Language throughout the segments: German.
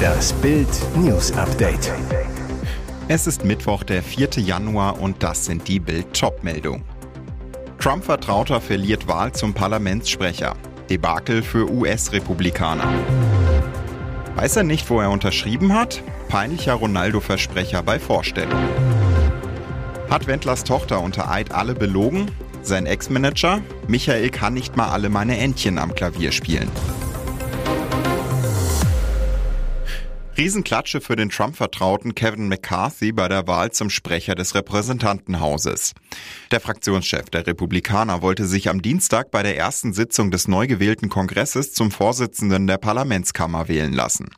Das Bild News Update. Es ist Mittwoch, der 4. Januar und das sind die Bild-Top-Meldungen. Trump-Vertrauter verliert Wahl zum Parlamentssprecher. Debakel für US-Republikaner. Weiß er nicht, wo er unterschrieben hat? Peinlicher Ronaldo-Versprecher bei Vorstellung. Hat Wendlers Tochter unter Eid alle belogen? Sein Ex-Manager? Michael kann nicht mal alle meine Entchen am Klavier spielen. Riesenklatsche für den Trump-Vertrauten Kevin McCarthy bei der Wahl zum Sprecher des Repräsentantenhauses. Der Fraktionschef der Republikaner wollte sich am Dienstag bei der ersten Sitzung des neu gewählten Kongresses zum Vorsitzenden der Parlamentskammer wählen lassen.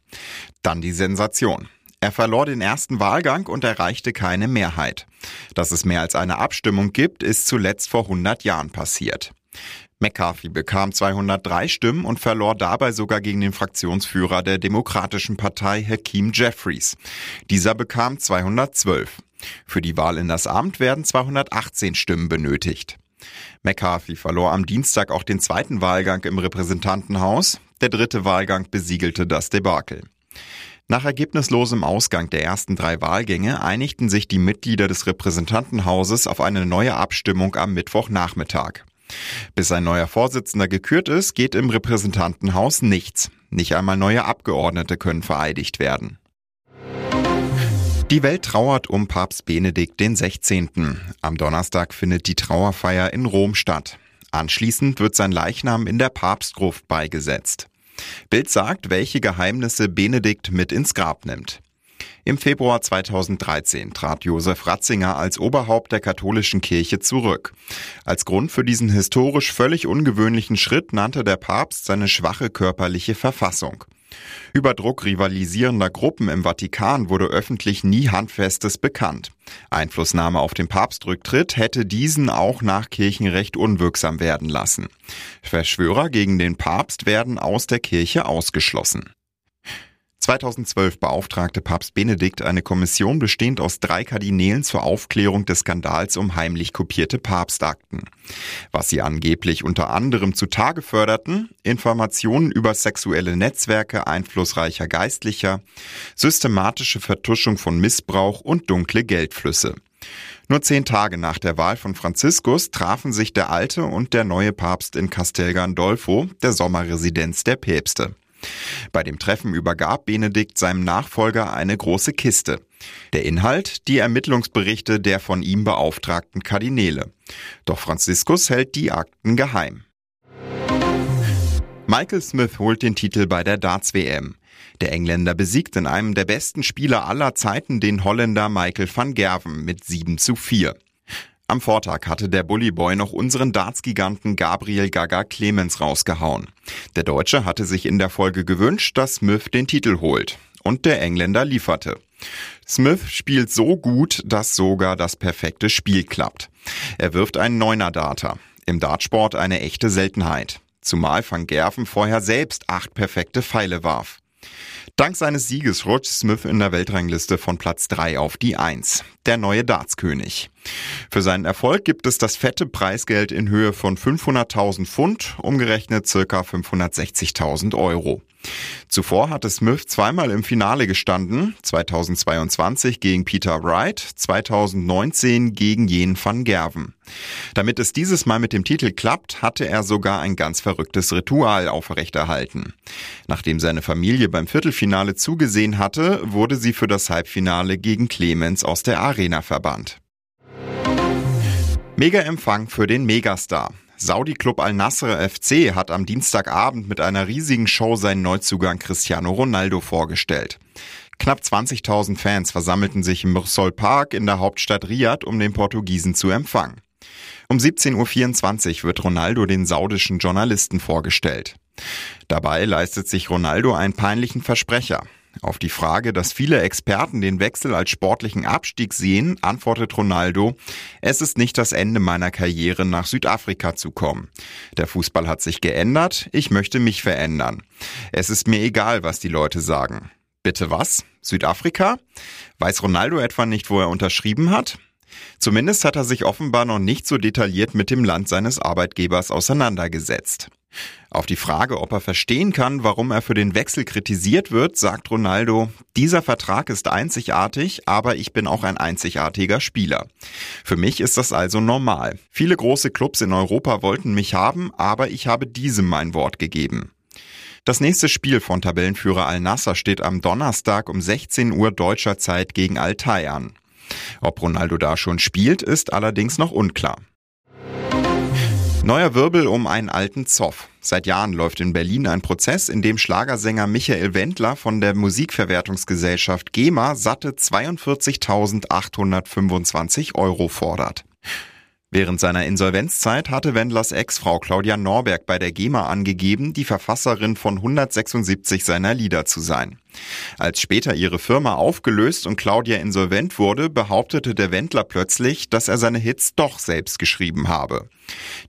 Dann die Sensation. Er verlor den ersten Wahlgang und erreichte keine Mehrheit. Dass es mehr als eine Abstimmung gibt, ist zuletzt vor 100 Jahren passiert. McCarthy bekam 203 Stimmen und verlor dabei sogar gegen den Fraktionsführer der Demokratischen Partei, Hakeem Jeffries. Dieser bekam 212. Für die Wahl in das Amt werden 218 Stimmen benötigt. McCarthy verlor am Dienstag auch den zweiten Wahlgang im Repräsentantenhaus. Der dritte Wahlgang besiegelte das Debakel. Nach ergebnislosem Ausgang der ersten drei Wahlgänge einigten sich die Mitglieder des Repräsentantenhauses auf eine neue Abstimmung am Mittwochnachmittag. Bis ein neuer Vorsitzender gekürt ist, geht im Repräsentantenhaus nichts. Nicht einmal neue Abgeordnete können vereidigt werden. Die Welt trauert um Papst Benedikt XVI. Am Donnerstag findet die Trauerfeier in Rom statt. Anschließend wird sein Leichnam in der Papstgruft beigesetzt. Bild sagt, welche Geheimnisse Benedikt mit ins Grab nimmt. Im Februar 2013 trat Josef Ratzinger als Oberhaupt der katholischen Kirche zurück. Als Grund für diesen historisch völlig ungewöhnlichen Schritt nannte der Papst seine schwache körperliche Verfassung. Über Druck rivalisierender Gruppen im Vatikan wurde öffentlich nie Handfestes bekannt. Einflussnahme auf den Papstrücktritt hätte diesen auch nach Kirchenrecht unwirksam werden lassen. Verschwörer gegen den Papst werden aus der Kirche ausgeschlossen. 2012 beauftragte Papst Benedikt eine Kommission bestehend aus drei Kardinälen zur Aufklärung des Skandals um heimlich kopierte Papstakten. Was sie angeblich unter anderem zutage förderten, Informationen über sexuelle Netzwerke einflussreicher Geistlicher, systematische Vertuschung von Missbrauch und dunkle Geldflüsse. Nur zehn Tage nach der Wahl von Franziskus trafen sich der alte und der neue Papst in Castel Gandolfo, der Sommerresidenz der Päpste. Bei dem Treffen übergab Benedikt seinem Nachfolger eine große Kiste. Der Inhalt die Ermittlungsberichte der von ihm beauftragten Kardinäle. Doch Franziskus hält die Akten geheim. Michael Smith holt den Titel bei der Darts-WM. Der Engländer besiegt in einem der besten Spieler aller Zeiten den Holländer Michael van Gerven mit 7 zu 4. Am Vortag hatte der Bullyboy noch unseren Darts-Giganten Gabriel Gaga Clemens rausgehauen. Der Deutsche hatte sich in der Folge gewünscht, dass Smith den Titel holt. Und der Engländer lieferte. Smith spielt so gut, dass sogar das perfekte Spiel klappt. Er wirft einen Neuner-Data. Im Dartsport eine echte Seltenheit. Zumal Van Gerven vorher selbst acht perfekte Pfeile warf. Dank seines Sieges rutscht Smith in der Weltrangliste von Platz 3 auf die 1, der neue Dartskönig. Für seinen Erfolg gibt es das fette Preisgeld in Höhe von 500.000 Pfund, umgerechnet circa 560.000 Euro. Zuvor hatte Smith zweimal im Finale gestanden, 2022 gegen Peter Wright, 2019 gegen Jen van Gerven. Damit es dieses Mal mit dem Titel klappt, hatte er sogar ein ganz verrücktes Ritual aufrechterhalten. Nachdem seine Familie beim Viertelfinale zugesehen hatte, wurde sie für das Halbfinale gegen Clemens aus der Arena verbannt. Mega-Empfang für den Megastar. Saudi-Club Al-Nasr FC hat am Dienstagabend mit einer riesigen Show seinen Neuzugang Cristiano Ronaldo vorgestellt. Knapp 20.000 Fans versammelten sich im Mursol Park in der Hauptstadt Riyadh, um den Portugiesen zu empfangen. Um 17.24 Uhr wird Ronaldo den saudischen Journalisten vorgestellt. Dabei leistet sich Ronaldo einen peinlichen Versprecher. Auf die Frage, dass viele Experten den Wechsel als sportlichen Abstieg sehen, antwortet Ronaldo, es ist nicht das Ende meiner Karriere nach Südafrika zu kommen. Der Fußball hat sich geändert, ich möchte mich verändern. Es ist mir egal, was die Leute sagen. Bitte was? Südafrika? Weiß Ronaldo etwa nicht, wo er unterschrieben hat? Zumindest hat er sich offenbar noch nicht so detailliert mit dem Land seines Arbeitgebers auseinandergesetzt. Auf die Frage, ob er verstehen kann, warum er für den Wechsel kritisiert wird, sagt Ronaldo, dieser Vertrag ist einzigartig, aber ich bin auch ein einzigartiger Spieler. Für mich ist das also normal. Viele große Clubs in Europa wollten mich haben, aber ich habe diesem mein Wort gegeben. Das nächste Spiel von Tabellenführer Al-Nasser steht am Donnerstag um 16 Uhr deutscher Zeit gegen Altay an. Ob Ronaldo da schon spielt, ist allerdings noch unklar. Neuer Wirbel um einen alten Zoff. Seit Jahren läuft in Berlin ein Prozess, in dem Schlagersänger Michael Wendler von der Musikverwertungsgesellschaft GEMA satte 42.825 Euro fordert. Während seiner Insolvenzzeit hatte Wendlers Ex-Frau Claudia Norberg bei der GEMA angegeben, die Verfasserin von 176 seiner Lieder zu sein. Als später ihre Firma aufgelöst und Claudia insolvent wurde, behauptete der Wendler plötzlich, dass er seine Hits doch selbst geschrieben habe.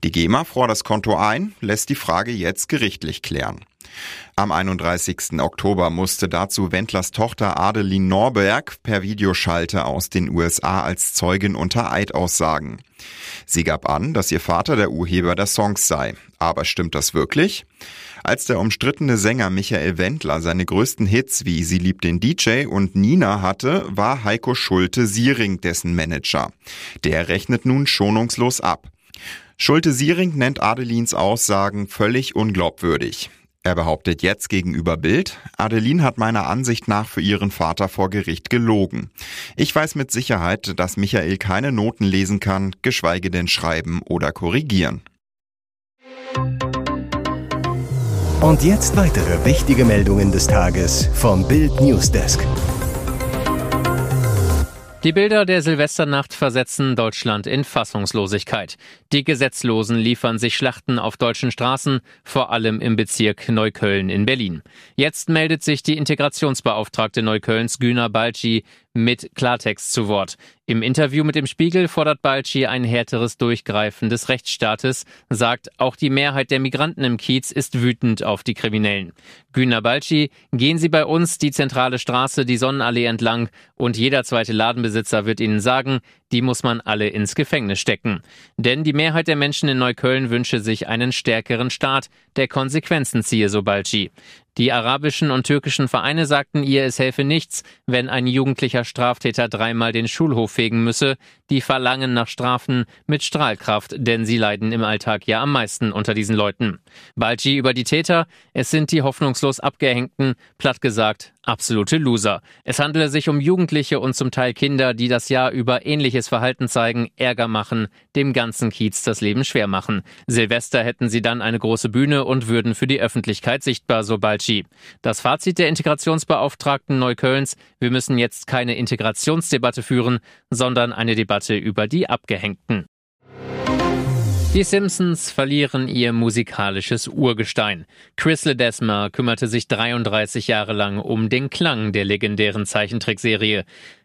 Die GEMA fror das Konto ein, lässt die Frage jetzt gerichtlich klären. Am 31. Oktober musste dazu Wendlers Tochter Adeline Norberg per Videoschalte aus den USA als Zeugin unter Eid aussagen. Sie gab an, dass ihr Vater der Urheber der Songs sei. Aber stimmt das wirklich? Als der umstrittene Sänger Michael Wendler seine größten Hits wie Sie liebt den DJ und Nina hatte, war Heiko Schulte-Siering dessen Manager. Der rechnet nun schonungslos ab. Schulte-Siering nennt Adelins Aussagen völlig unglaubwürdig. Er behauptet jetzt gegenüber Bild, Adeline hat meiner Ansicht nach für ihren Vater vor Gericht gelogen. Ich weiß mit Sicherheit, dass Michael keine Noten lesen kann, geschweige denn schreiben oder korrigieren. Und jetzt weitere wichtige Meldungen des Tages vom Bild Newsdesk. Die Bilder der Silvesternacht versetzen Deutschland in Fassungslosigkeit. Die Gesetzlosen liefern sich Schlachten auf deutschen Straßen, vor allem im Bezirk Neukölln in Berlin. Jetzt meldet sich die Integrationsbeauftragte Neuköllns Güner Balci mit Klartext zu Wort. Im Interview mit dem Spiegel fordert Balci ein härteres Durchgreifen des Rechtsstaates, sagt, auch die Mehrheit der Migranten im Kiez ist wütend auf die Kriminellen. Güner Balci, gehen Sie bei uns die zentrale Straße, die Sonnenallee entlang und jeder zweite Ladenbesitzer wird Ihnen sagen, die muss man alle ins Gefängnis stecken. Denn die Mehrheit der Menschen in Neukölln wünsche sich einen stärkeren Staat, der Konsequenzen ziehe, so Balci. Die arabischen und türkischen Vereine sagten ihr, es helfe nichts, wenn ein jugendlicher Straftäter dreimal den Schulhof fegen müsse. Die verlangen nach Strafen mit Strahlkraft, denn sie leiden im Alltag ja am meisten unter diesen Leuten. Balci über die Täter, es sind die hoffnungslos Abgehängten, platt gesagt, absolute Loser. Es handele sich um Jugendliche und zum Teil Kinder, die das Jahr über ähnliches Verhalten zeigen, Ärger machen, dem ganzen Kiez das Leben schwer machen. Silvester hätten sie dann eine große Bühne und würden für die Öffentlichkeit sichtbar, so Balci. Das Fazit der Integrationsbeauftragten Neuköllns, wir müssen jetzt keine Integrationsdebatte führen, sondern eine Debatte über die Abgehängten. Die Simpsons verlieren ihr musikalisches Urgestein. Chris Ledesma kümmerte sich 33 Jahre lang um den Klang der legendären Zeichentrickserie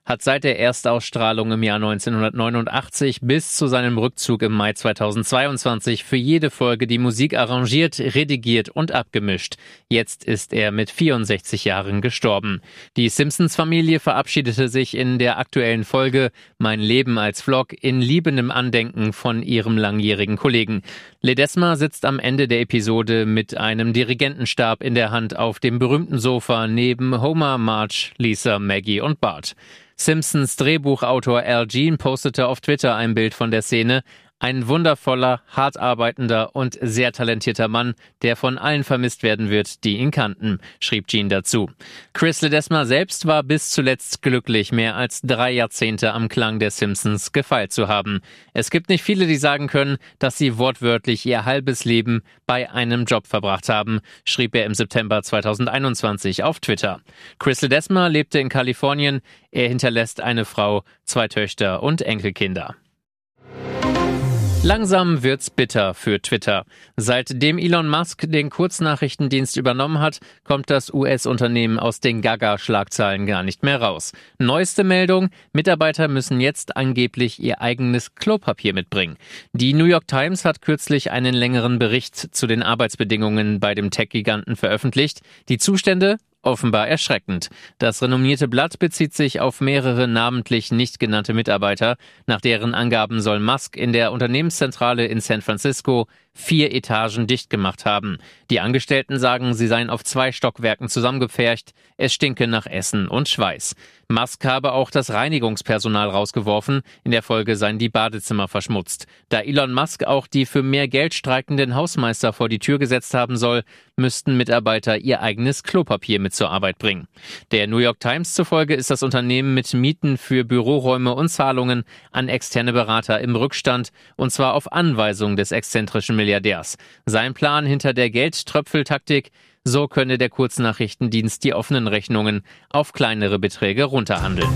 hat seit der Erstausstrahlung im Jahr 1989 bis zu seinem Rückzug im Mai 2022 für jede Folge die Musik arrangiert, redigiert und abgemischt. Jetzt ist er mit 64 Jahren gestorben. Die Simpsons-Familie verabschiedete sich in der aktuellen Folge Mein Leben als Vlog in liebendem Andenken von ihrem langjährigen Kollegen. Ledesma sitzt am Ende der Episode mit einem Dirigentenstab in der Hand auf dem berühmten Sofa neben Homer, Marge, Lisa, Maggie und Bart. Simpsons Drehbuchautor Al Jean postete auf Twitter ein Bild von der Szene, ein wundervoller, hart arbeitender und sehr talentierter Mann, der von allen vermisst werden wird, die ihn kannten, schrieb Gene dazu. Chris Ledesma selbst war bis zuletzt glücklich, mehr als drei Jahrzehnte am Klang der Simpsons gefeilt zu haben. Es gibt nicht viele, die sagen können, dass sie wortwörtlich ihr halbes Leben bei einem Job verbracht haben, schrieb er im September 2021 auf Twitter. Chris Ledesma lebte in Kalifornien. Er hinterlässt eine Frau, zwei Töchter und Enkelkinder. Langsam wird's bitter für Twitter. Seitdem Elon Musk den Kurznachrichtendienst übernommen hat, kommt das US-Unternehmen aus den Gaga-Schlagzeilen gar nicht mehr raus. Neueste Meldung, Mitarbeiter müssen jetzt angeblich ihr eigenes Klopapier mitbringen. Die New York Times hat kürzlich einen längeren Bericht zu den Arbeitsbedingungen bei dem Tech-Giganten veröffentlicht. Die Zustände offenbar erschreckend. Das renommierte Blatt bezieht sich auf mehrere namentlich nicht genannte Mitarbeiter. Nach deren Angaben soll Musk in der Unternehmenszentrale in San Francisco vier Etagen dicht gemacht haben. Die Angestellten sagen, sie seien auf zwei Stockwerken zusammengepfercht. Es stinke nach Essen und Schweiß. Musk habe auch das Reinigungspersonal rausgeworfen. In der Folge seien die Badezimmer verschmutzt. Da Elon Musk auch die für mehr Geld streikenden Hausmeister vor die Tür gesetzt haben soll, müssten Mitarbeiter ihr eigenes Klopapier mit zur Arbeit bringen. Der New York Times zufolge ist das Unternehmen mit Mieten für Büroräume und Zahlungen an externe Berater im Rückstand, und zwar auf Anweisung des exzentrischen Milliardärs. Sein Plan hinter der Geldtröpfeltaktik so könne der Kurznachrichtendienst die offenen Rechnungen auf kleinere Beträge runterhandeln.